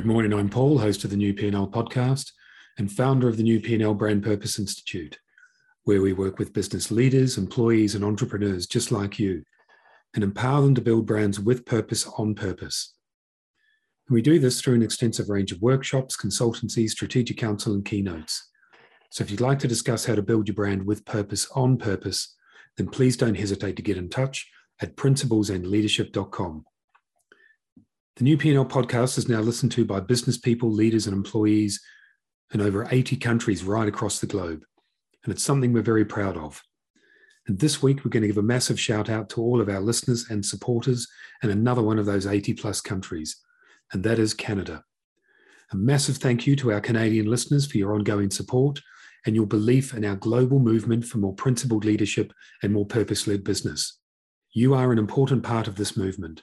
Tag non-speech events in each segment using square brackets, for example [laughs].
Good morning. I'm Paul, host of the New P&L podcast and founder of the New P&L Brand Purpose Institute, where we work with business leaders, employees, and entrepreneurs just like you and empower them to build brands with purpose on purpose. And we do this through an extensive range of workshops, consultancies, strategic counsel, and keynotes. So if you'd like to discuss how to build your brand with purpose on purpose, then please don't hesitate to get in touch at principlesandleadership.com. The new P&L podcast is now listened to by business people, leaders, and employees in over 80 countries right across the globe. And it's something we're very proud of. And this week, we're going to give a massive shout out to all of our listeners and supporters in another one of those 80 plus countries, and that is Canada. A massive thank you to our Canadian listeners for your ongoing support and your belief in our global movement for more principled leadership and more purpose led business. You are an important part of this movement.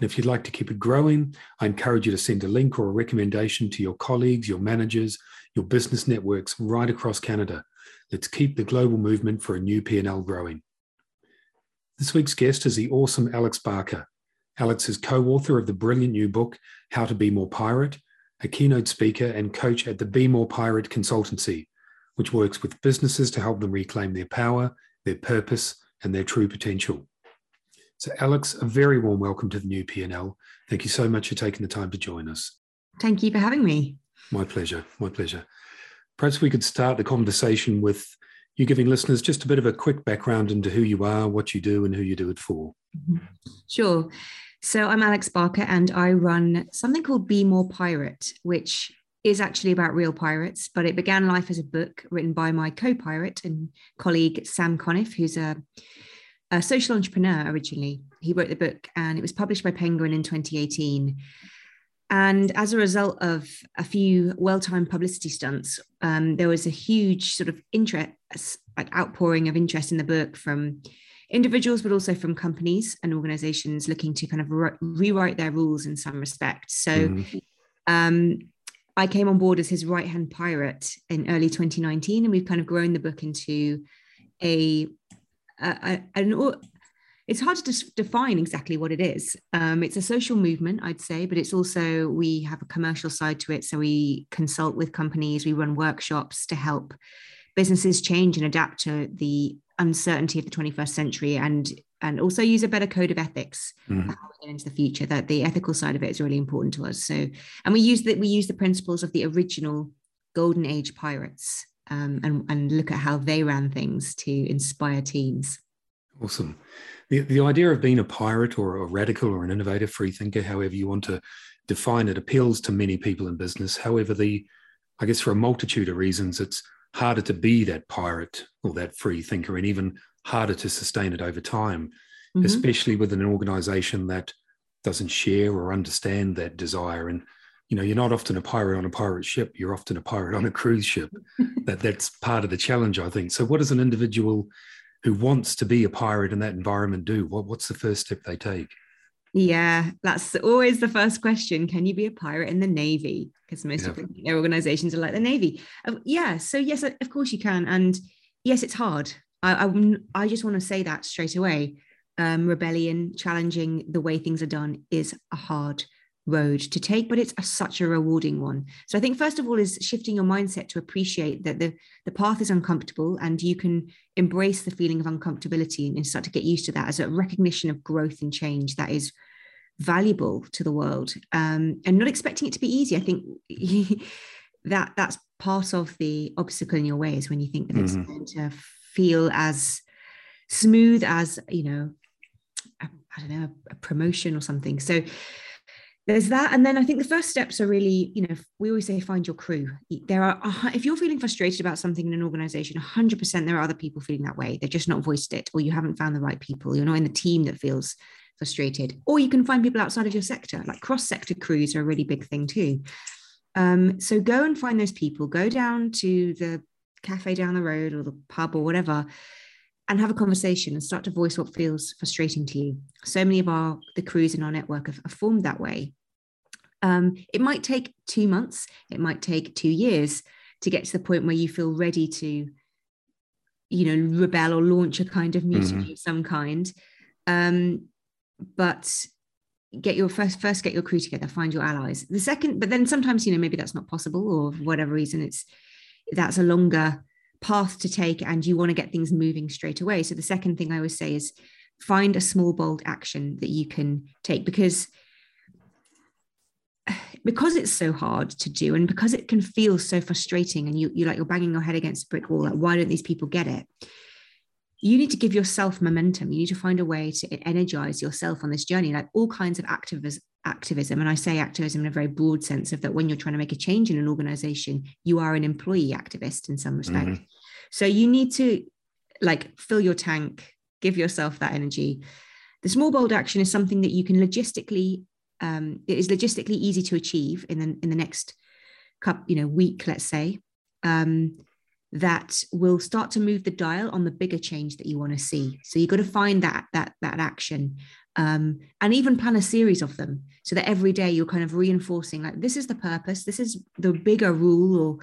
And if you'd like to keep it growing, I encourage you to send a link or a recommendation to your colleagues, your managers, your business networks right across Canada. Let's keep the global movement for a new P&L growing. This week's guest is the awesome Alex Barker. Alex is co-author of the brilliant new book, How to Be More Pirate, a keynote speaker and coach at the Be More Pirate Consultancy, which works with businesses to help them reclaim their power, their purpose, and their true potential. So, Alex, a very warm welcome to the new P&L. Thank you so much for taking the time to join us. Thank you for having me. My pleasure. My pleasure. Perhaps we could start the conversation with you giving listeners just a bit of a quick background into who you are, what you do, and who you do it for. Mm-hmm. Sure. So, I'm Alex Barker, and I run something called Be More Pirate, which is actually about real pirates, but it began life as a book written by my co pirate and colleague, Sam Conniff, who's a a social entrepreneur originally. He wrote the book and it was published by Penguin in 2018. And as a result of a few well-timed publicity stunts, um, there was a huge sort of interest, like outpouring of interest in the book from individuals, but also from companies and organizations looking to kind of re- rewrite their rules in some respect. So mm-hmm. um, I came on board as his right-hand pirate in early 2019, and we've kind of grown the book into a an, it's hard to define exactly what it is. Um, it's a social movement, I'd say, but it's also we have a commercial side to it. So we consult with companies, we run workshops to help businesses change and adapt to the uncertainty of the 21st century, and and also use a better code of ethics mm-hmm. into the future. That the ethical side of it is really important to us. So, and we use that we use the principles of the original golden age pirates um, and, and look at how they ran things to inspire teams. Awesome. The, the idea of being a pirate or a radical or an innovative free thinker, however you want to define it, appeals to many people in business. However, the I guess for a multitude of reasons, it's harder to be that pirate or that free thinker, and even harder to sustain it over time, mm-hmm. especially with an organization that doesn't share or understand that desire. And you know, you're not often a pirate on a pirate ship. You're often a pirate on a cruise ship. [laughs] that that's part of the challenge, I think. So, what does an individual who wants to be a pirate in that environment do? What, what's the first step they take? Yeah, that's always the first question. Can you be a pirate in the Navy? Because most yeah. of their organizations are like the Navy. Uh, yeah, so yes, of course you can. And yes, it's hard. I, I, I just want to say that straight away. Um, rebellion, challenging the way things are done is a hard road to take, but it's a, such a rewarding one. So I think first of all is shifting your mindset to appreciate that the the path is uncomfortable and you can embrace the feeling of uncomfortability and start to get used to that as a recognition of growth and change that is valuable to the world um, and not expecting it to be easy. I think [laughs] that that's part of the obstacle in your way is when you think that it's mm-hmm. going to feel as smooth as you know I don't know a promotion or something. So there's that. And then i think the first steps are really you know we always say find your crew. There are if you're feeling frustrated about something in an organization 100% there are other people feeling that way. They're just not voiced it or you haven't found the right people. You're not in the team that feels frustrated. Or you can find people outside of your sector. Like cross sector crews are a really big thing too. Um, so go and find those people. Go down to the cafe down the road or the pub or whatever and have a conversation and start to voice what feels frustrating to you. So many of our the crews in our network have, have formed that way. Um, it might take two months, it might take two years to get to the point where you feel ready to, you know, rebel or launch a kind of mutiny mm-hmm. of some kind. Um, but get your first first get your crew together find your allies the second but then sometimes you know maybe that's not possible or whatever reason it's that's a longer path to take and you want to get things moving straight away so the second thing i always say is find a small bold action that you can take because because it's so hard to do and because it can feel so frustrating and you you like you're banging your head against a brick wall like why don't these people get it you need to give yourself momentum. You need to find a way to energize yourself on this journey, like all kinds of activism. Activism, and I say activism in a very broad sense of that when you're trying to make a change in an organization, you are an employee activist in some respect. Mm-hmm. So you need to like fill your tank, give yourself that energy. The small bold action is something that you can logistically, um, it is logistically easy to achieve in the in the next cup, you know, week, let's say. Um, that will start to move the dial on the bigger change that you want to see. So you've got to find that that that action, um, and even plan a series of them, so that every day you're kind of reinforcing like this is the purpose, this is the bigger rule or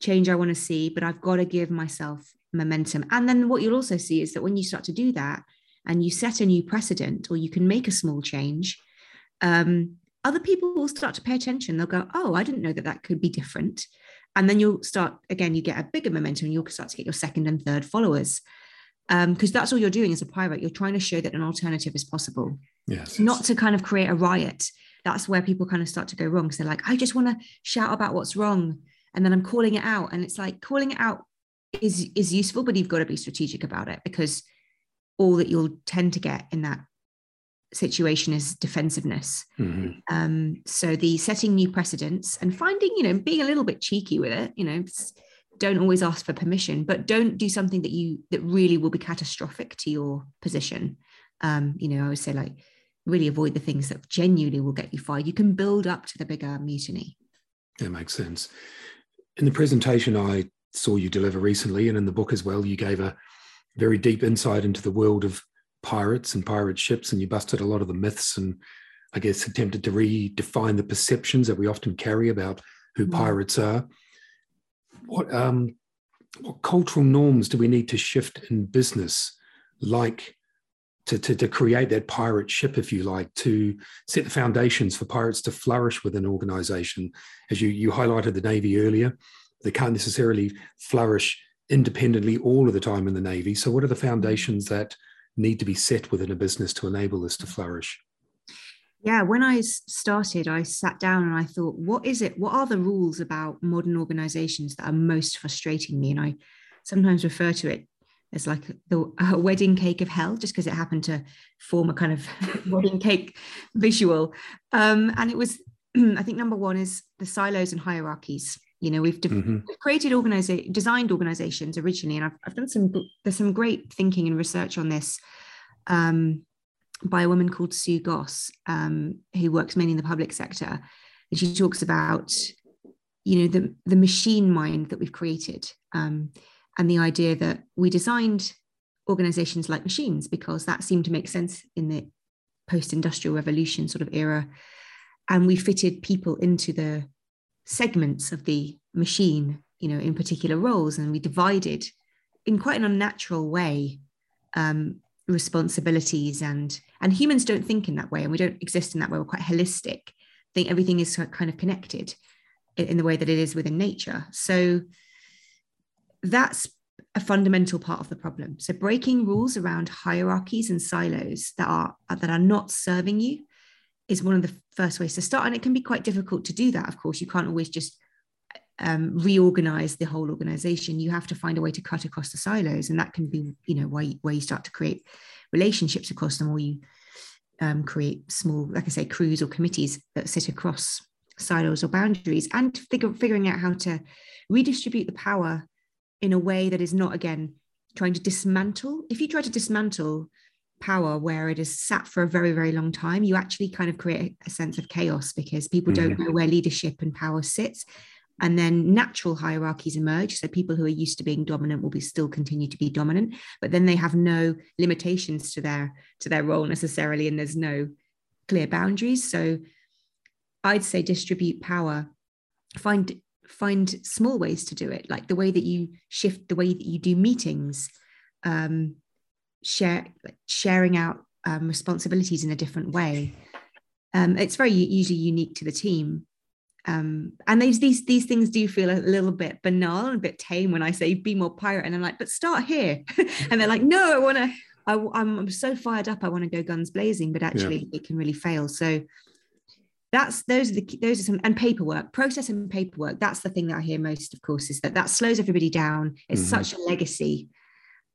change I want to see, but I've got to give myself momentum. And then what you'll also see is that when you start to do that, and you set a new precedent, or you can make a small change. Um, other people will start to pay attention. They'll go, "Oh, I didn't know that that could be different." and then you'll start again you get a bigger momentum and you'll start to get your second and third followers because um, that's all you're doing as a pirate you're trying to show that an alternative is possible yes not yes. to kind of create a riot that's where people kind of start to go wrong because they're like i just want to shout about what's wrong and then i'm calling it out and it's like calling it out is is useful but you've got to be strategic about it because all that you'll tend to get in that situation is defensiveness. Mm-hmm. Um, so the setting new precedents and finding, you know, being a little bit cheeky with it, you know, don't always ask for permission, but don't do something that you that really will be catastrophic to your position. Um, you know, I would say like really avoid the things that genuinely will get you fired. You can build up to the bigger mutiny. That makes sense. In the presentation I saw you deliver recently, and in the book as well, you gave a very deep insight into the world of pirates and pirate ships, and you busted a lot of the myths and I guess attempted to redefine the perceptions that we often carry about who mm. pirates are. What um, what cultural norms do we need to shift in business, like to, to, to create that pirate ship, if you like, to set the foundations for pirates to flourish within an organization? As you, you highlighted the Navy earlier, they can't necessarily flourish independently all of the time in the Navy. So, what are the foundations that need to be set within a business to enable this to flourish? Yeah, when I started, I sat down and I thought, what is it? What are the rules about modern organizations that are most frustrating me? And I sometimes refer to it as like the wedding cake of hell, just because it happened to form a kind of [laughs] wedding cake visual. Um, and it was, [clears throat] I think, number one is the silos and hierarchies. You know, we've, de- mm-hmm. created organization, designed organizations originally, and I've, I've done some. There's some great thinking and research on this um, by a woman called Sue Goss, um, who works mainly in the public sector, and she talks about, you know, the the machine mind that we've created, um, and the idea that we designed organizations like machines because that seemed to make sense in the post-industrial revolution sort of era, and we fitted people into the segments of the machine, you know, in particular roles, and we divided in quite an unnatural way um, responsibilities and and humans don't think in that way, and we don't exist in that way. We're quite holistic. I think everything is kind of connected in, in the way that it is within nature. So that's a fundamental part of the problem. So breaking rules around hierarchies and silos that are that are not serving you is one of the first ways to start. And it can be quite difficult to do that. Of course, you can't always just um, reorganize the whole organization. You have to find a way to cut across the silos. And that can be, you know, where you, where you start to create relationships across them or you um, create small, like I say, crews or committees that sit across silos or boundaries and figure, figuring out how to redistribute the power in a way that is not, again, trying to dismantle. If you try to dismantle power where it is sat for a very very long time you actually kind of create a sense of chaos because people mm-hmm. don't know where leadership and power sits and then natural hierarchies emerge so people who are used to being dominant will be still continue to be dominant but then they have no limitations to their to their role necessarily and there's no clear boundaries so i'd say distribute power find find small ways to do it like the way that you shift the way that you do meetings um, share sharing out um, responsibilities in a different way Um, it's very usually unique to the team. Um, and these these these things do feel a little bit banal and a bit tame when I say be more pirate, and I'm like, but start here, [laughs] and they're like, no, I want to. I'm, I'm so fired up. I want to go guns blazing, but actually, yeah. it can really fail. So that's those are the those are some and paperwork process and paperwork. That's the thing that i hear most of course is that that slows everybody down. It's mm-hmm. such a legacy.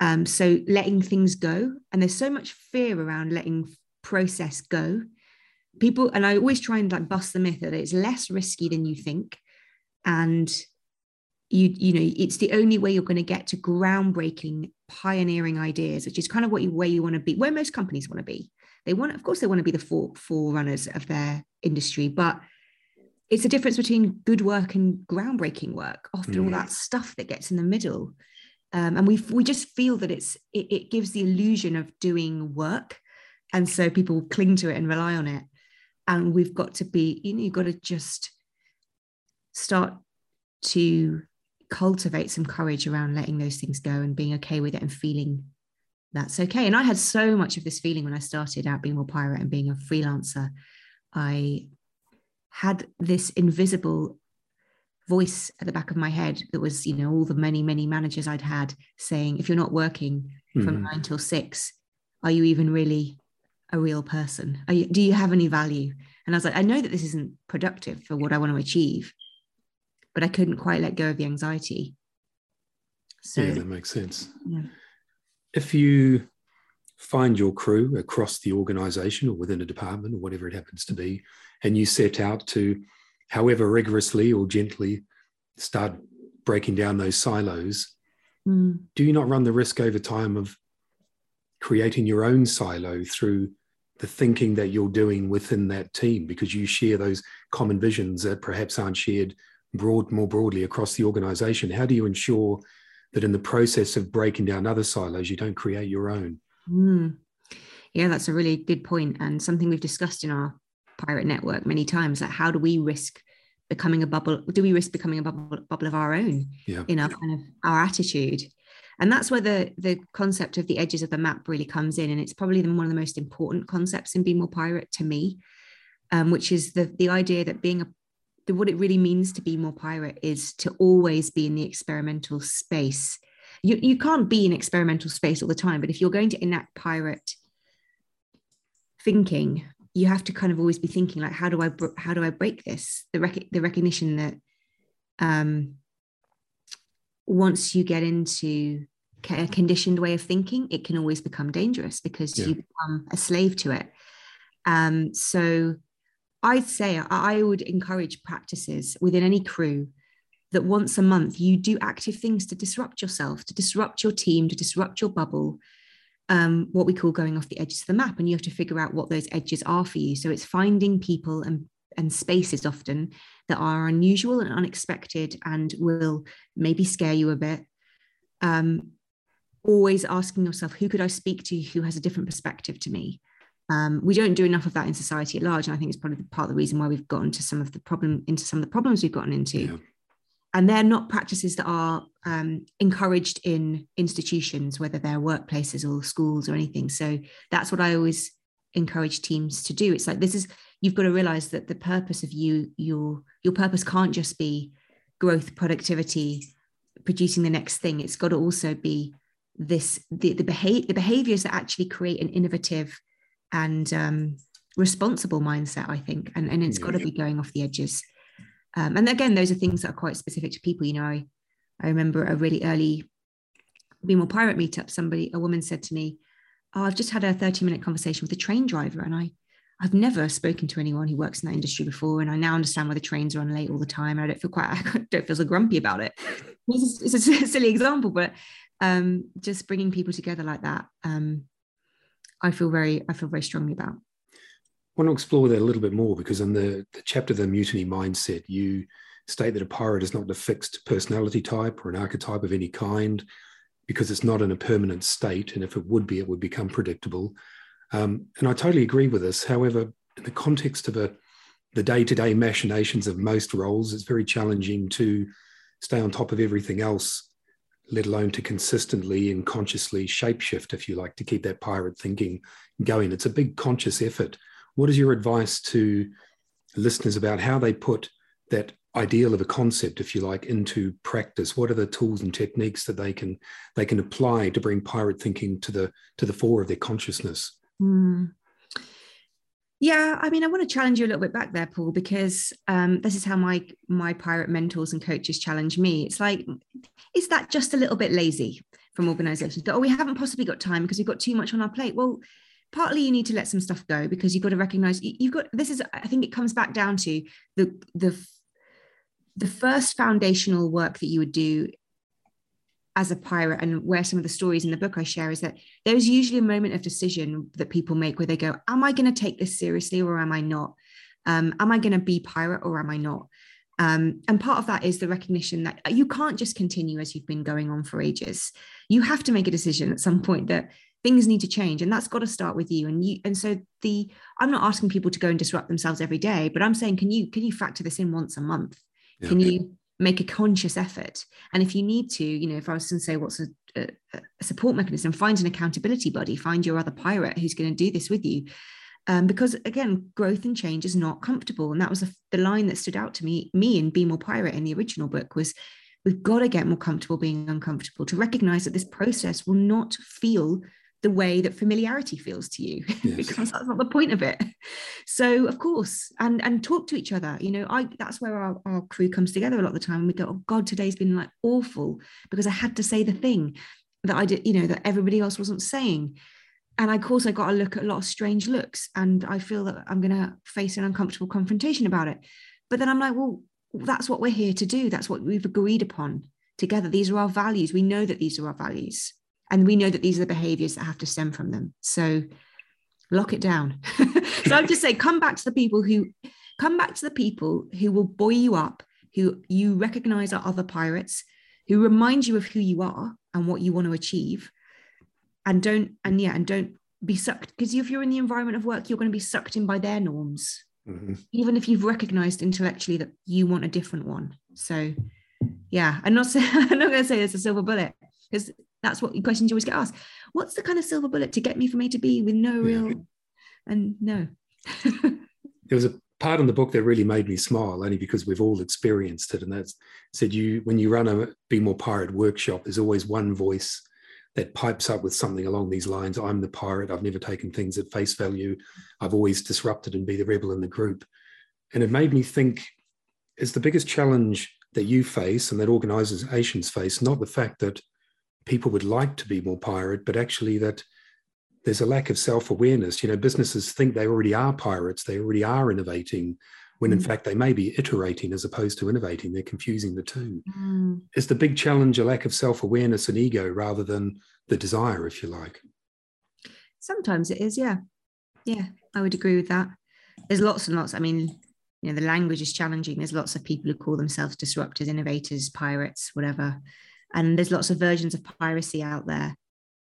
Um, so letting things go and there's so much fear around letting process go. People and i always try and like bust the myth that it's less risky than you think and you you know it's the only way you're going to get to groundbreaking pioneering ideas which is kind of what you where you want to be where most companies want to be. They want of course they want to be the fore, forerunners of their industry but it's a difference between good work and groundbreaking work often mm. all that stuff that gets in the middle. Um, and we we just feel that it's it, it gives the illusion of doing work and so people cling to it and rely on it. And we've got to be you know you've got to just start to cultivate some courage around letting those things go and being okay with it and feeling that's okay. And i had so much of this feeling when i started out being more pirate and being a freelancer. I had this invisible voice at the back of my head that was you know all the many many managers i'd had saying if you're not working from mm. nine till six are you even really a real person? You, do you have any value? And i was like i know that this isn't productive for what i want to achieve but i couldn't quite let go of the anxiety so yeah that makes sense yeah. if you find your crew across the organization or within a department or whatever it happens to be and you set out to however rigorously or gently start breaking down those silos, mm. do you not run the risk over time of creating your own silo through the thinking that you're doing within that team because you share those common visions that perhaps aren't shared broad more broadly across the organization how do you ensure that in the process of breaking down other silos you don't create your own mm. yeah that's a really good point and something we've discussed in our pirate network many times like how do we risk becoming a bubble do we risk becoming a bubble, bubble of our own yeah. in our kind of our attitude and that's where the the concept of the edges of the map really comes in and it's probably the, one of the most important concepts in be more pirate to me um, which is the the idea that being a the, what it really means to be more pirate is to always be in the experimental space. You, you can't be in experimental space all the time but if you're going to enact pirate thinking you have to kind of always be thinking like how do i how do i break this? The rec- the recognition that um once you get into a conditioned way of thinking it can always become dangerous because yeah. you become a slave to it. Um so i'd say i would encourage practices within any crew that once a month you do active things to disrupt yourself to disrupt your team to disrupt your bubble um, what we call going off the edges of the map, and you have to figure out what those edges are for you. So it's finding people and and spaces often that are unusual and unexpected and will maybe scare you a bit. Um, always asking yourself, who could I speak to who has a different perspective to me? Um, we don't do enough of that in society at large, and I think it's probably part of the reason why we've gotten to some of the problem into some of the problems we've gotten into. Yeah and they're not practices that are um, encouraged in institutions, whether they're workplaces or schools or anything. So that's what I always encourage teams to do. It's like this is you've got to realize that the purpose of you your your purpose can't just be growth, productivity, producing the next thing. It's got to also be this the the, behavior the behaviors that actually create an innovative and um, responsible mindset. I think, and and it's got to be going off the edges. Um, and again, those are things that are quite specific to people. You know, I, I remember a really early Be More Pirate meetup, somebody, a woman said to me, oh, I've just had a 30 minute conversation with a train driver and I, I've never spoken to anyone who works in that industry before. And I now understand why the trains are on late all the time. And I don't feel quite, [laughs] I don't feel so grumpy about it. It's, it's a silly example, but um, just bringing people together like that, um, I feel very, I feel very strongly about I want to explore that a little bit more because in the, the chapter, The Mutiny Mindset, you state that a pirate is not a fixed personality type or an archetype of any kind because it's not in a permanent state. And if it would be, it would become predictable. Um, and I totally agree with this. However, in the context of a, the day to day machinations of most roles, it's very challenging to stay on top of everything else, let alone to consistently and consciously shapeshift, if you like, to keep that pirate thinking going. It's a big conscious effort what is your advice to listeners about how they put that ideal of a concept, if you like, into practice? What are the tools and techniques that they can they can apply to bring pirate thinking to the to the fore of their consciousness? Mm. Yeah, I mean, I want to challenge you a little bit back there, Paul, because um, this is how my my pirate mentors and coaches challenge me. It's like, is that just a little bit lazy from organizations that oh, we haven't possibly got time because we've got too much on our plate? Well, partly you need to let some stuff go because you've got to recognize you've got this is I think it comes back down to the the the first foundational work that you would do as a pirate and where some of the stories in the book I share is that there's usually a moment of decision that people make where they go, Am I going to take this seriously or am I not? Um, am I going to be pirate or am I not? Um, and part of that is the recognition that you can't just continue as you've been going on for ages. You have to make a decision at some point that things need to change and that's got to start with you and you and so the i'm not asking people to go and disrupt themselves every day but i'm saying can you can you factor this in once a month yeah. can you make a conscious effort. And if you need to you know if i was to say what's a, a, a support mechanism? Find an accountability buddy find your other pirate who's going to do this with you. Um, because again growth and change is not comfortable. And that was a, the line that stood out to me me in be more pirate in the original book was we've got to get more comfortable being uncomfortable. To recognize that this process will not feel the way that familiarity feels to you [laughs] yes. because that's not the point of it. So of course and and talk to each other you know i that's where our, our crew comes together a lot of the time and we go oh god today's been like awful because i had to say the thing that i did you know that everybody else wasn't saying. And of course i got to look at a lot of strange looks and i feel that i'm going to face an uncomfortable confrontation about it. But then i'm like well that's what we're here to do. That's what we've agreed upon together. These are our values. We know that these are our values and we know that these are the behaviors that have to stem from them. So lock it down. [laughs] So i'm just saying come back to the people who come back to the people who will buoy you up who you recognize are other pirates who remind you of who you are and what you want to achieve. And don't and yeah and don't be sucked because if you're in the environment of work you're going to be sucked in by their norms. Mm-hmm. even if you've recognized intellectually that you want a different one. So yeah i'm not saying [laughs] i'm not going to say it's a silver bullet because that's what questions you always get asked. What's the kind of silver bullet to get me from A to B with no real yeah. and no. [laughs] there was a part in the book that really made me smile, only because we've all experienced it. And that's said you when you run a Be More Pirate workshop, there's always one voice that pipes up with something along these lines. I'm the pirate. I've never taken things at face value. I've always disrupted and be the rebel in the group. And it made me think is the biggest challenge that you face and that organizations face, not the fact that people would like to be more pirate, but actually that there's a lack of self-awareness. You know, businesses think they already are pirates, they already are innovating, when in mm. fact they may be iterating as opposed to innovating. They're confusing the two. Mm. Is the big challenge a lack of self-awareness and ego rather than the desire, if you like? Sometimes it is, yeah. Yeah, I would agree with that. There's lots and lots. I mean, you know, the language is challenging. There's lots of people who call themselves disruptors, innovators, pirates, whatever and there's lots of versions of piracy out there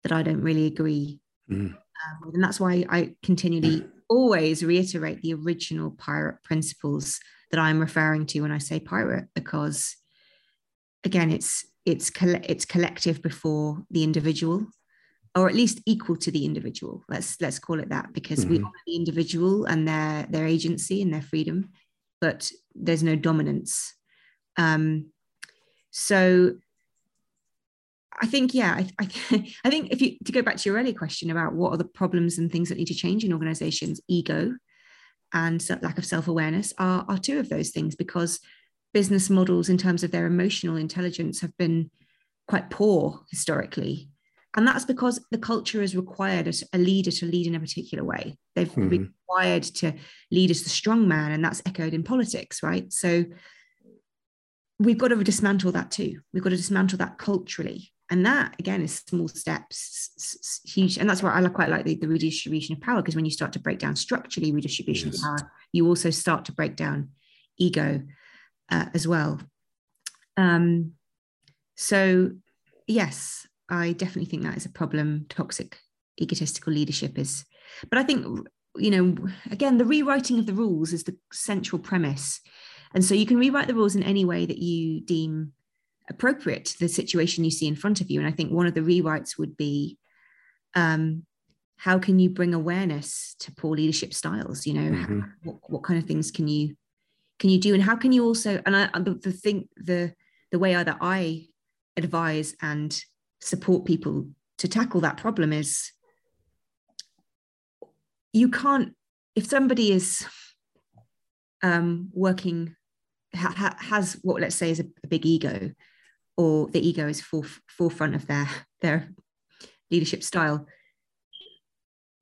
that I don't really agree mm. um, and that's why I continually always reiterate the original pirate principles that I'm referring to when I say pirate because again it's it's coll- it's collective before the individual or at least equal to the individual let's let's call it that because mm-hmm. we honor the individual and their their agency and their freedom but there's no dominance um so I think, yeah, I, I, [laughs] I, think if you to go back to your earlier question about what are the problems and things that need to change in organizations, ego and lack of self awareness are, are two of those things because business models, in terms of their emotional intelligence, have been quite poor historically. And that's because the culture has required a, leader to lead in a particular way. They've mm-hmm. required to lead as the strong man, and that's echoed in politics, right? So we've got to dismantle that too. We've got to dismantle that culturally and that again is small steps huge and that's why i quite like the, the redistribution of power because when you start to break down structurally redistribution yes. of power you also start to break down ego uh, as well. Um, so yes i definitely think that is a problem. Toxic egotistical leadership is but i think you know again the rewriting of the rules is the central premise. And so you can rewrite the rules in any way that you deem appropriate to the situation you see in front of you. And I think one of the rewrites would be um, how can you bring awareness to poor leadership styles you know mm-hmm. what, what kind of things can you can you do and how can you also and i the, the thing the the way that i advise and support people to tackle that problem is you can't if somebody is um, working ha, has what let's say is a, a, big ego or the ego is foref- forefront of their their leadership style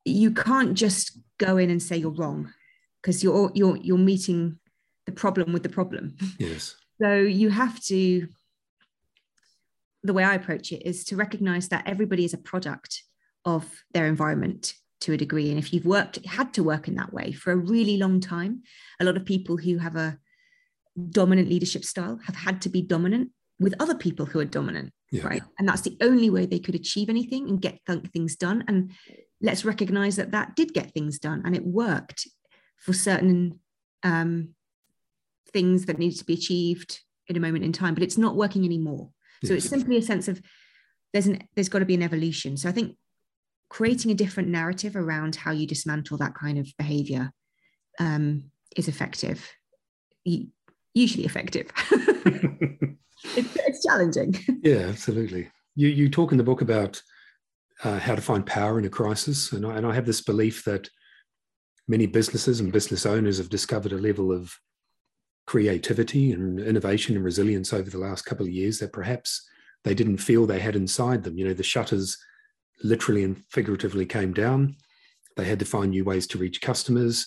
you can't just go in and say you're wrong because you're you're you're meeting the problem with the problem. Yes. [laughs] So you have to the way i approach it is to recognize that everybody is a product of their environment to a degree. And if you've worked had to work in that way for a really long time a lot of people who have a dominant leadership style have had to be dominant with other people who are dominant yeah. right? And that's the only way they could achieve anything and get things done. And let's recognize that that did get things done and it worked for certain um, things that needed to be achieved in a moment in time but it's not working anymore. So it's simply a sense of there's an there's got to be an evolution. So i think creating a different narrative around how you dismantle that kind of behavior um, is effective. Usually effective [laughs] [laughs] it's, it's challenging [laughs] yeah absolutely you you talk in the book about uh, how to find power in a crisis. And I, and I have this belief that many businesses and business owners have discovered a level of creativity and innovation and resilience over the last couple of years that perhaps they didn't feel they had inside them. You know, the shutters literally and figuratively came down. They had to find new ways to reach customers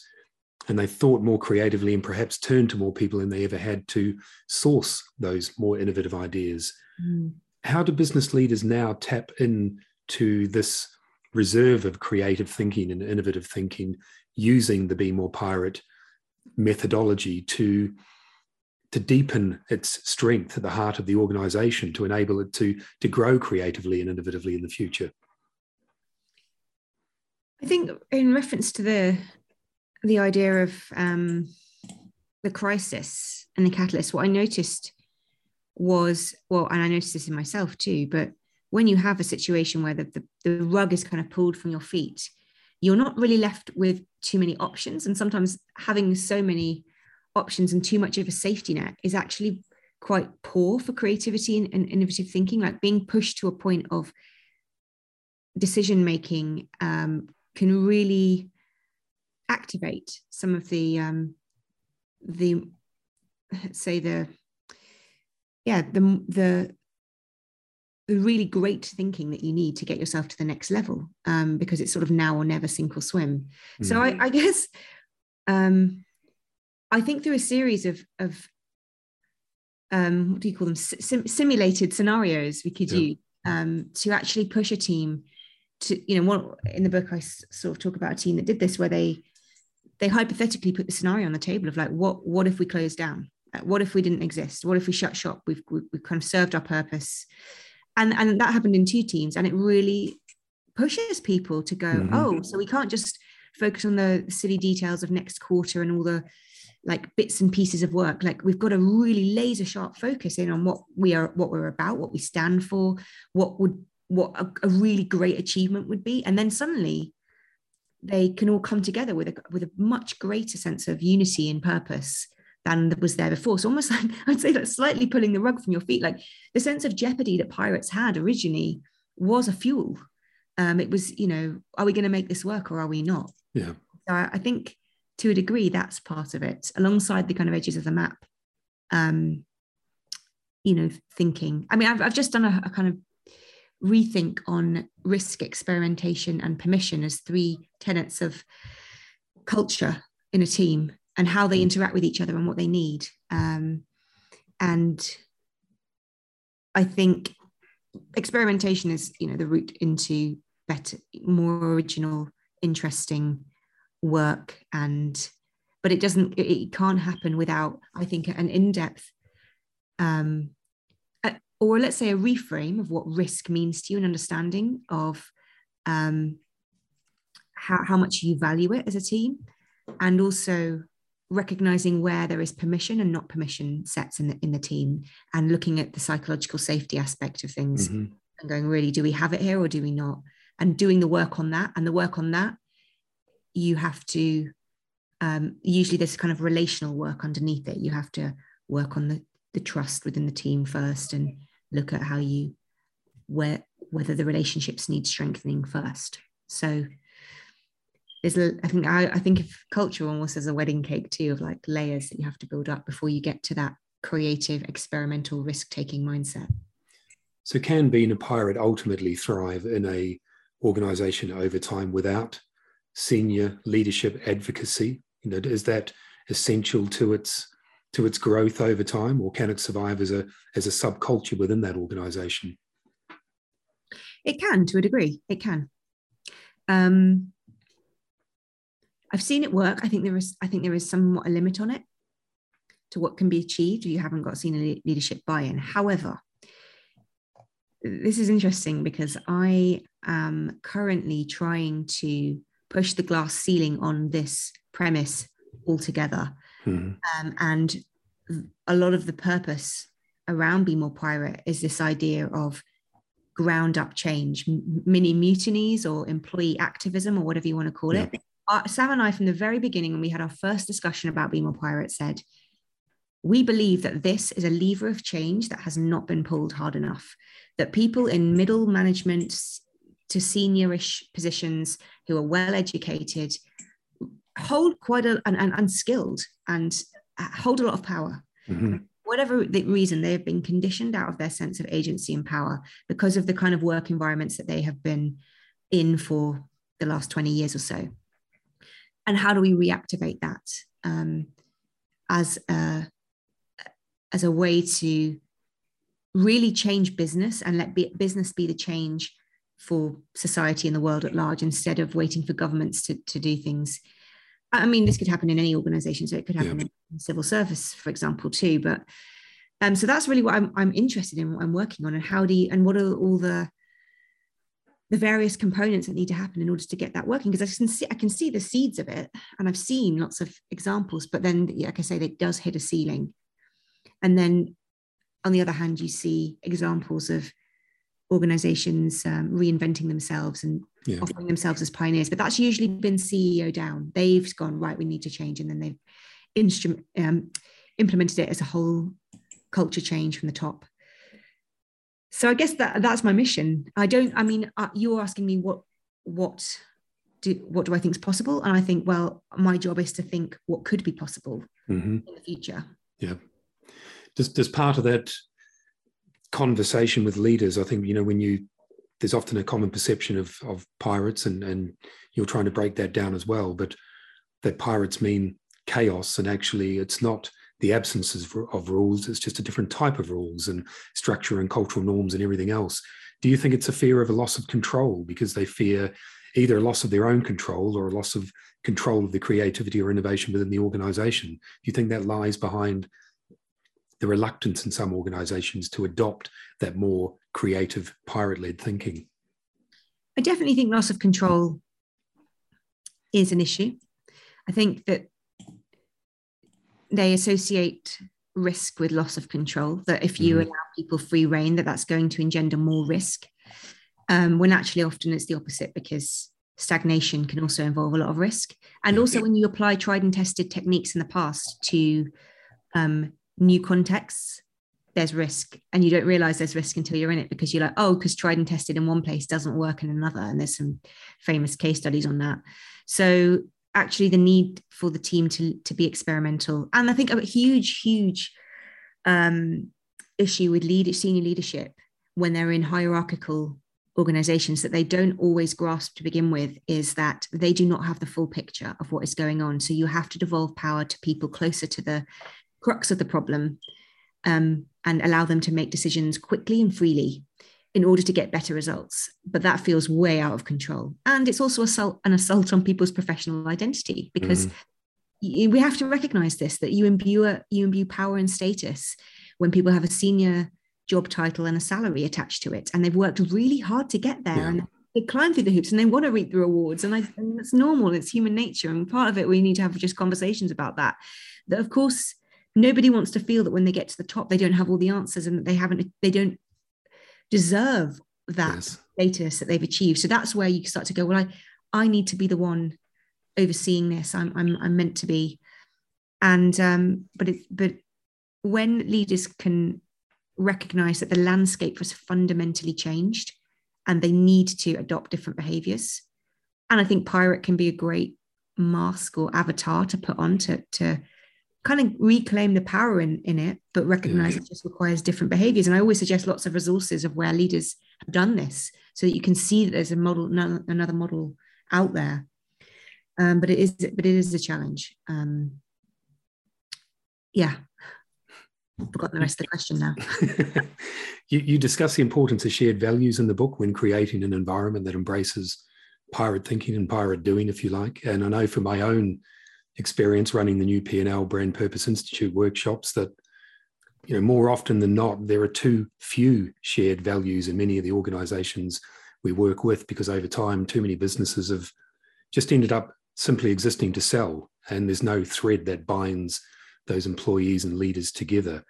and they thought more creatively and perhaps turned to more people than they ever had to source those more innovative ideas. Mm. How do business leaders now tap in to this reserve of creative thinking and innovative thinking using the be more pirate methodology to to deepen its strength at the heart of the organization to enable it to to grow creatively and innovatively in the future i think in reference to the the idea of um, the crisis and the catalyst what i noticed was well and i noticed this in myself too but when you have a situation where the, the, the rug is kind of pulled from your feet, you're not really left with too many options. And sometimes having so many options and too much of a safety net is actually quite poor for creativity and, and innovative thinking, like being pushed to a point of decision making um, can really activate some of the um, the say the yeah the the the really great thinking that you need to get yourself to the next level um, because it's sort of now or never sink or swim. Mm. So I, mm. I guess um, I think through a series of, of um, what do you call them, Sim- simulated scenarios we could yeah. use um, to actually push a team to, you know, one, in the book I sort of talk about a team that did this where they they hypothetically put the scenario on the table of like what what if we closed down? What if we didn't exist? What if we shut shop? We've we've kind of served our purpose. And and that happened in two teams and it really pushes people to go mm-hmm. oh so we can't just focus on the silly details of next quarter and all the like bits and pieces of work. Like we've got a really laser sharp focus in on what we are what we're about what we stand for what would what a, a really great achievement would be. And then suddenly they can all come together with a with a much greater sense of unity and purpose than was there before. So almost [laughs] like I'd say that's slightly pulling the rug from your feet. Like the sense of jeopardy that pirates had originally was a fuel. Um, it was, you know, are we going to make this work or are we not? Yeah. So I, I, think to a degree that's part of it, alongside the kind of edges of the map. Um, you know, thinking. I mean, I've, I've just done a, a kind of rethink on risk, experimentation, and permission as three tenets of culture in a team and how they mm. interact with each other and what they need. Um, and I think experimentation is, you know, the route into better, more original, interesting work. And but it doesn't, it can't happen without, I think, an in-depth um, or let's say a reframe of what risk means to you, an understanding of um, how, how much you value it as a team, and also recognizing where there is permission and not permission sets in the, in the team and looking at the psychological safety aspect of things mm-hmm. and going really do we have it here or do we not and doing the work on that and the work on that you have to um, usually there's kind of relational work underneath it you have to work on the, the trust within the team first and look at how you where whether the relationships need strengthening first. So there's a, I think I, I think if culture almost as a wedding cake too of like layers that you have to build up before you get to that creative experimental risk-taking mindset. So can being a pirate ultimately thrive in a organization over time without senior leadership advocacy? You know is that essential to its to its growth over time or can it survive as a as a subculture within that organization? It can to a degree. It can. Um i've seen it work. I think there is i think there is somewhat a limit on it to what can be achieved if you haven't got senior leadership buy-in. However this is interesting because i am currently trying to push the glass ceiling on this premise altogether. Mm-hmm. Um, and a lot of the purpose around Be More Pirate is this idea of ground up change, mini mutinies or employee activism or whatever you want to call yeah. it. Uh, Sam and I, from the very beginning, when we had our first discussion about Be More Pirate, said, we believe that this is a lever of change that has not been pulled hard enough. That people in middle management to seniorish positions who are well educated hold quite a and, and unskilled and uh, hold a lot of power. Mm-hmm. Whatever the reason, they have been conditioned out of their sense of agency and power because of the kind of work environments that they have been in for the last 20 years or so. And how do we reactivate that um, as a as a way to really change business and let be, business be the change for society and the world at large instead of waiting for governments to, to do things I mean, this could happen in any organization, so it could happen yeah. in civil service, for example, too. But um, so that's really what I'm, I'm interested in, what I'm working on, and how do you, and what are all the the various components that need to happen in order to get that working? Because I can see I can see the seeds of it, and I've seen lots of examples, but then, like I say, it does hit a ceiling, and then on the other hand, you see examples of organizations um, reinventing themselves and yeah. offering themselves as pioneers. But that's usually been CEO down. They've gone, right, we need to change. And then they've instrument, um, implemented it as a whole culture change from the top. So I guess that that's my mission. I don't, I mean, uh, you're asking me what, what do, what do I think is possible? And I think, well, my job is to think what could be possible mm-hmm. in the future. Yeah. Does, does part of that conversation with leaders, I think, you know, when you there's often a common perception of of pirates and and you're trying to break that down as well but that pirates mean chaos and actually it's not the absence of, of rules it's just a different type of rules and structure and cultural norms and everything else. Do you think it's a fear of a loss of control because they fear either a loss of their own control or a loss of control of the creativity or innovation within the organization? Do you think that lies behind the reluctance in some organizations to adopt that more creative pirate led thinking? I definitely think loss of control is an issue. I think that they associate risk with loss of control, that if you mm. allow people free reign, that that's going to engender more risk. Um, when actually often it's the opposite because stagnation can also involve a lot of risk. And also when you apply tried and tested techniques in the past to um, new contexts, there's risk. And you don't realize there's risk until you're in it because you're like, oh, because tried and tested in one place doesn't work in another. And there's some famous case studies on that. So actually the need for the team to, to be experimental. And I think a huge, huge um, issue with lead, senior leadership when they're in hierarchical organizations that they don't always grasp to begin with is that they do not have the full picture of what is going on. So you have to devolve power to people closer to the crux of the problem um, and allow them to make decisions quickly and freely in order to get better results. But that feels way out of control. And it's also assault, an assault on people's professional identity because mm. we have to recognize this that you imbue, a, you imbue power and status when people have a senior job title and a salary attached to it. And they've worked really hard to get there. Yeah. And they climb through the hoops and they want to reap the rewards. And, I, and it's normal, it's human nature. And part of it, we need to have just conversations about that. That, of course, nobody wants to feel that when they get to the top they don't have all the answers and that they haven't they don't deserve that yes. status that they've achieved. So that's where you start to go, well, I, I need to be the one overseeing this. I'm, I'm, I'm meant to be. And, um, but it, but when leaders can recognize that the landscape has fundamentally changed and they need to adopt different behaviors. And I think pirate can be a great mask or avatar to put on to, to kind of reclaim the power in, in it, but recognize it just requires different behaviors. And I always suggest lots of resources of where leaders have done this so that you can see that there's a model, another model out there. Um, but it is, but it is a challenge. Um, yeah. I've forgotten the rest of the question now. [laughs] you, you discuss the importance of shared values in the book when creating an environment that embraces pirate thinking and pirate doing, if you like. And I know for my own experience running the new P&L Brand Purpose Institute workshops that you know more often than not there are too few shared values in many of the organizations we work with because over time too many businesses have just ended up simply existing to sell and there's no thread that binds those employees and leaders together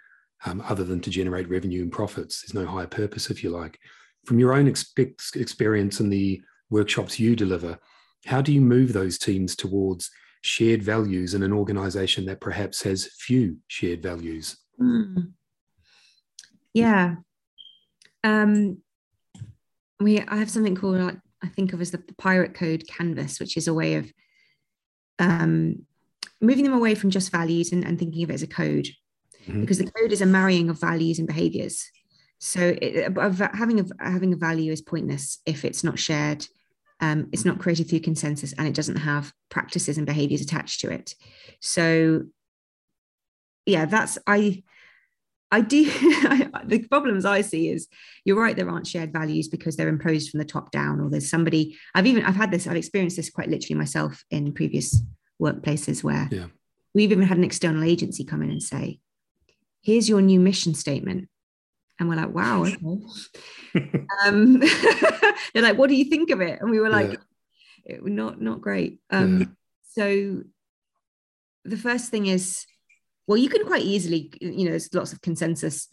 um, other than to generate revenue and profits. There's no higher purpose if you like. From your own expe- experience in the workshops you deliver how do you move those teams towards shared values in an organization that perhaps has few shared values? Mm. Yeah. Um, we I have something called uh, I think of as the, the pirate code canvas, which is a way of um, moving them away from just values and, and thinking of it as a code, mm-hmm. because the code is a marrying of values and behaviors. So it, having a having a value is pointless if it's not shared um, it's not created through consensus and it doesn't have practices and behaviors attached to it so yeah that's i i do [laughs] the problems i see is you're right there aren't shared values because they're imposed from the top down or there's somebody i've even i've had this i've experienced this quite literally myself in previous workplaces where yeah. we've even had an external agency come in and say here's your new mission statement and we're like, wow, okay. [laughs] um, [laughs] they're like, what do you think of it? And we were like, yeah. not not great. Um, yeah. So the first thing is, well, you can quite easily, you know, there's lots of consensus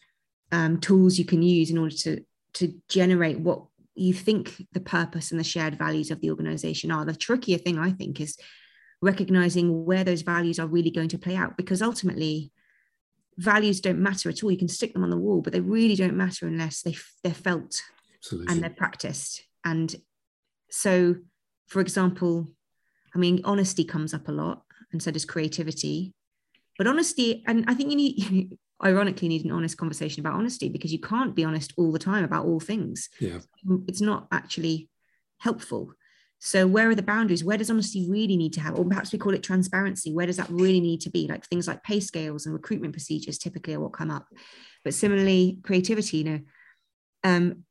um, tools you can use in order to to generate what you think the purpose and the shared values of the organization are. The trickier thing, I think, is recognizing where those values are really going to play out because ultimately values don't matter at all. You can stick them on the wall, but they really don't matter unless they they're felt Absolutely. and they're practiced. And so, for example, I mean, honesty comes up a lot, and so does creativity. But honesty, and I think you need, [laughs] ironically, need an honest conversation about honesty because you can't be honest all the time about all things. Yeah, it's not actually helpful. So where are the boundaries? Where does honesty really need to have, or perhaps we call it transparency? Where does that really need to be? Like things like pay scales and recruitment procedures typically are what come up. But similarly, creativity, you know, um,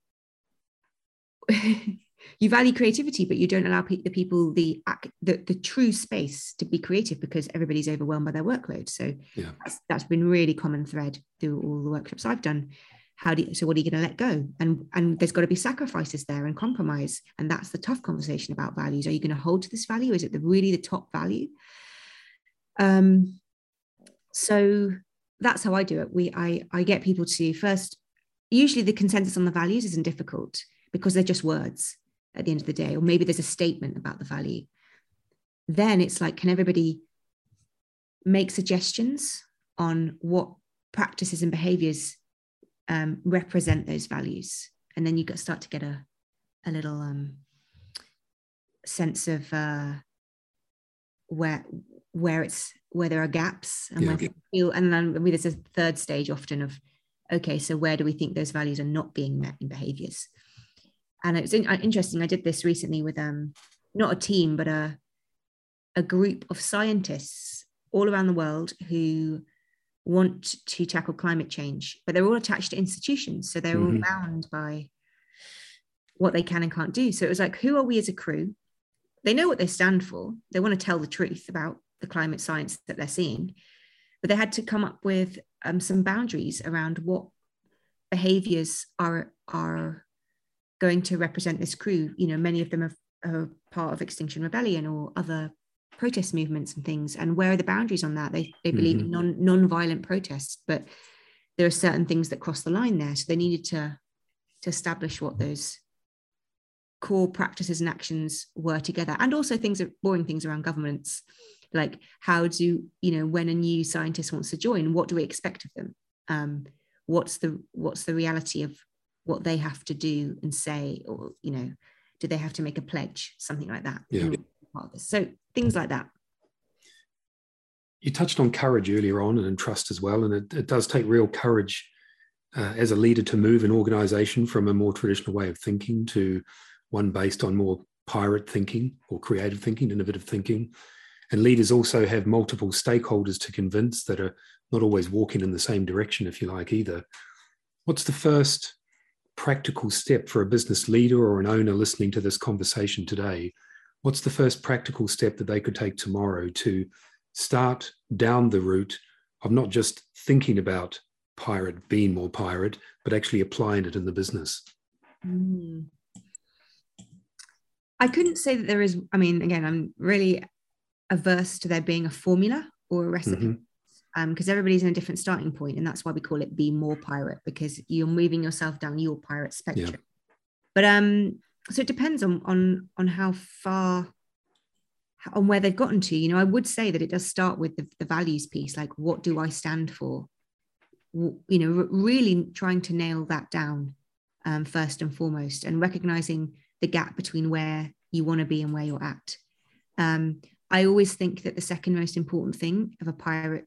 [laughs] you value creativity, but you don't allow pe- the people the, the, the true space to be creative because everybody's overwhelmed by their workload. So yeah. that's, that's been really common thread through all the workshops I've done how do you, so what are you going to let go? And and there's got to be sacrifices there and compromise. And that's the tough conversation about values. Are you going to hold to this value? Is it the really the top value? Um so that's how i do it. We i i get people to first usually the consensus on the values isn't difficult because they're just words at the end of the day or maybe there's a statement about the value. Then it's like can everybody make suggestions on what practices and behaviors um, represent those values and then you start to get a, a little um, sense of uh, where where it's where there are gaps and yeah. where feel and then there's a third stage often of okay so where do we think those values are not being met in behaviors and it's in, uh, interesting i did this recently with um not a team but a a group of scientists all around the world who want to tackle climate change, but they're all attached to institutions. So they're mm-hmm. all bound by what they can and can't do. So it was like, who are we as a crew? They know what they stand for. They want to tell the truth about the climate science that they're seeing, but they had to come up with um, some boundaries around what behaviors are are going to represent this crew. You know, many of them are, are part of Extinction Rebellion or other protest movements and things and where are the boundaries on that? They, they believe mm-hmm. in non non-violent protests but there are certain things that cross the line there. So they needed to to establish what those core practices and actions were together. And also things are boring things around governments like how do you know when a new scientist wants to join what do we expect of them? Um, what's the what's the reality of what they have to do and say or you know do they have to make a pledge something like that? Yeah. so things like that you touched on courage earlier on and trust as well and it, it does take real courage uh, as a leader to move an organization from a more traditional way of thinking to one based on more pirate thinking or creative thinking innovative thinking and leaders also have multiple stakeholders to convince that are not always walking in the same direction, if you like, either. What's the first practical step for a business leader or an owner listening to this conversation today? What's the first practical step that they could take tomorrow to start down the route of not just thinking about pirate, being more pirate, but actually applying it in the business? Mm. I couldn't say that there is, I mean, again, I'm really averse to there being a formula or a recipe. Mm-hmm because um, everybody's in a different starting point and that's why we call it be more pirate because you're moving yourself down your pirate spectrum yeah. but um so it depends on on on how far on where they've gotten to. You know i would say that it does start with the, the values piece like what do i stand for? You know really trying to nail that down um, first and foremost and recognizing the gap between where you want to be and where you're at. Um, I always think that the second most important thing of a pirate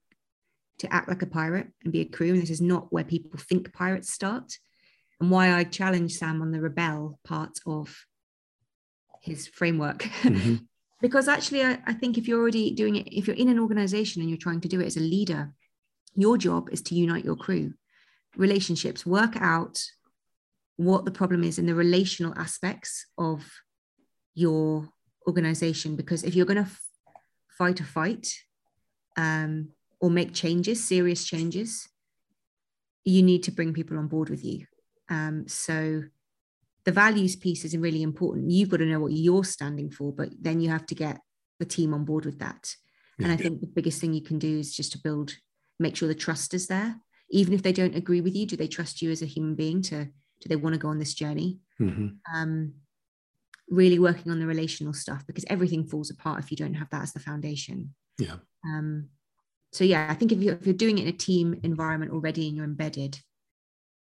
to act like a pirate and be a crew, and this is not where people think pirates start, and why I challenge Sam on the rebel part of his framework. [laughs] Mm-hmm. because actually, I, I think if you're already doing it, if you're in an organization and you're trying to do it as a leader, your job is to unite your crew, relationships, work out what the problem is in the relational aspects of your organization. Because if you're going to fight a fight um, or make changes, serious changes, you need to bring people on board with you. Um, so the values piece is really important. You've got to know what you're standing for, but then you have to get the team on board with that. Yeah. And I think the biggest thing you can do is just to build, make sure the trust is there. Even if they don't agree with you, do they trust you as a human being to do they want to go on this journey? Mm-hmm. Um, really working on the relational stuff because everything falls apart if you don't have that as the foundation. Yeah. Um, so yeah, I think if you're, if you're doing it in a team environment already and you're embedded,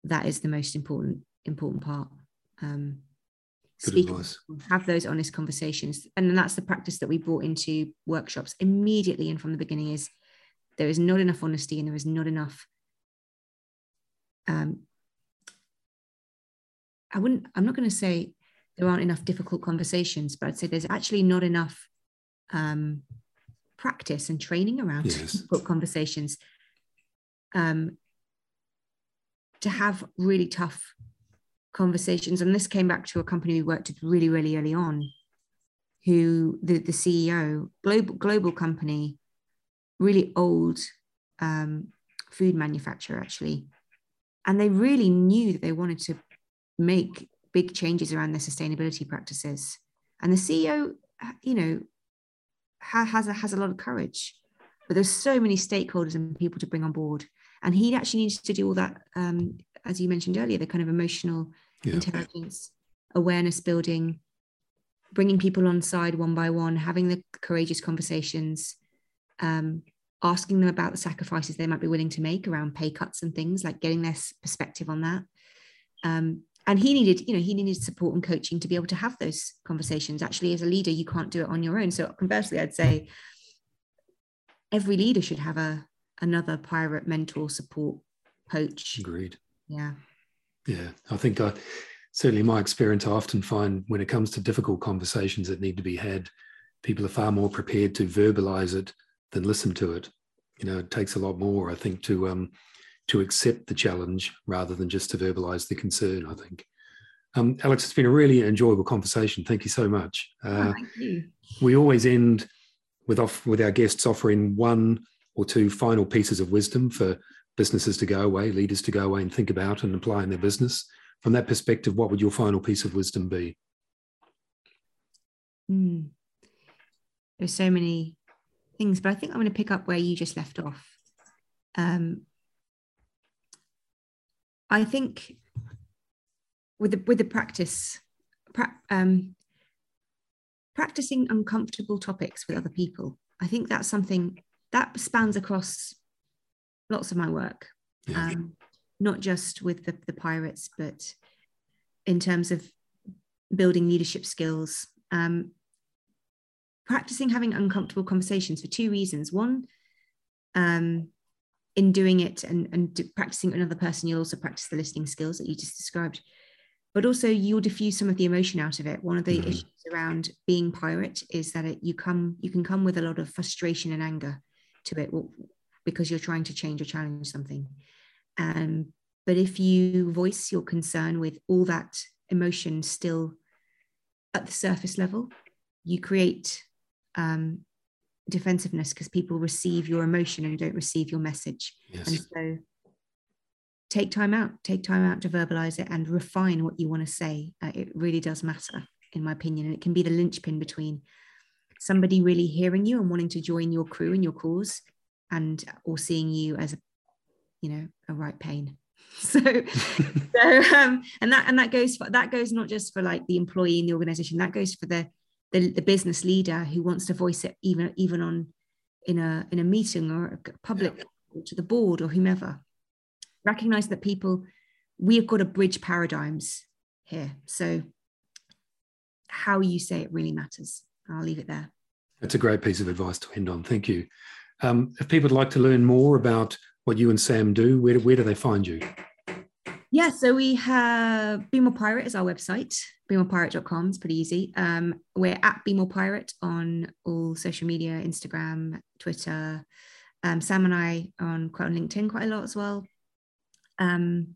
that is the most important important part. Um, speak, have those honest conversations, and then that's the practice that we brought into workshops immediately and from the beginning. Is there is not enough honesty and there is not enough. Um, I wouldn't. I'm not going to say there aren't enough difficult conversations, but I'd say there's actually not enough um, practice and training around yes. difficult conversations um, to have really tough conversations. And this came back to a company we worked with really, really early on, who the, the CEO, global global company, really old um, food manufacturer actually, and they really knew that they wanted to make big changes around their sustainability practices. And the CEO, you know, has a, has a lot of courage, but there's so many stakeholders and people to bring on board. And he actually needs to do all that, um, as you mentioned earlier, the kind of emotional yeah. intelligence, awareness building, bringing people on side one by one, having the courageous conversations, um, asking them about the sacrifices they might be willing to make around pay cuts and things, like getting their perspective on that. Um, and he needed you know he needed support and coaching to be able to have those conversations actually as a leader you can't do it on your own so conversely i'd say every leader should have a another pirate mentor support coach agreed yeah yeah i think i certainly my experience i often find when it comes to difficult conversations that need to be had people are far more prepared to verbalize it than listen to it you know it takes a lot more i think to um to accept the challenge rather than just to verbalize the concern, I think. Um, Alex, it's been a really enjoyable conversation. Thank you so much. Uh, oh, thank you. We always end with off with our guests offering one or two final pieces of wisdom for businesses to go away, leaders to go away and think about and apply in their business. From that perspective, what would your final piece of wisdom be? Mm. There's so many things, but I think I'm going to pick up where you just left off. Um, I think with the with the practice pra- um, practicing uncomfortable topics with other people. I think that's something that spans across lots of my work, yeah. um, not just with the, the pirates, but in terms of building leadership skills. Um, practicing having uncomfortable conversations for two reasons. One, um, in doing it and, and practicing another person, you'll also practice the listening skills that you just described. But also, you'll diffuse some of the emotion out of it. One of the mm-hmm. issues around being pirate is that it, you come, you can come with a lot of frustration and anger to it because you're trying to change or challenge something. Um, but if you voice your concern with all that emotion still at the surface level, you create um, defensiveness because people receive your emotion and don't receive your message. Yes. And so take time out, take time out to verbalize it and refine what you want to say. Uh, it really does matter, in my opinion. And it can be the linchpin between somebody really hearing you and wanting to join your crew and your cause and or seeing you as a you know a right pain. [laughs] So so um and that and that goes for that goes not just for like the employee in the organization that goes for the the, the business leader who wants to voice it even even on in a in a meeting or a public yeah. to the board or whomever. Recognize that people we've got to bridge paradigms here. So how you say it really matters i'll leave it there that's a great piece of advice to end on thank you um, if people would like to learn more about what you and sam do where, where do they find you yeah, so we have Be More Pirate is our website. BeMorePirate.com is pretty easy. Um, we're at Be More Pirate on all social media, Instagram, Twitter. Um, Sam and I are on quite on LinkedIn quite a lot as well. Um,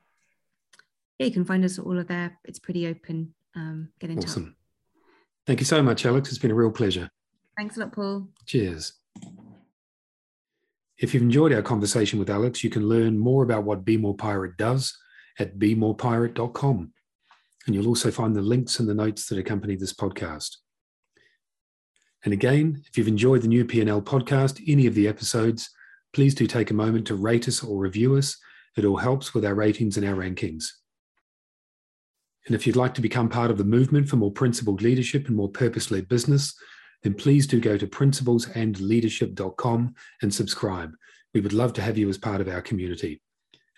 yeah, you can find us all of there. It's pretty open. Um, get in awesome. touch. Thank you so much, Alex. It's been a real pleasure. Thanks a lot, Paul. Cheers. If you've enjoyed our conversation with Alex, you can learn more about what Be More Pirate does at bemorepirate.com. And you'll also find the links and the notes that accompany this podcast. And again, if you've enjoyed the new P&L podcast, any of the episodes, please do take a moment to rate us or review us. It all helps with our ratings and our rankings. And if you'd like to become part of the movement for more principled leadership and more purpose led business, then please do go to principlesandleadership.com and subscribe. We would love to have you as part of our community.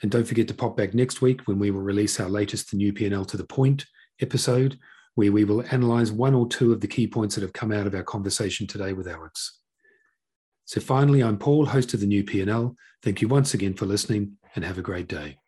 And don't forget to pop back next week when we will release our latest The New P&L to the Point episode, where we will analyze one or two of the key points that have come out of our conversation today with Alex. So finally, I'm Paul, host of The New P&L. Thank you once again for listening and have a great day.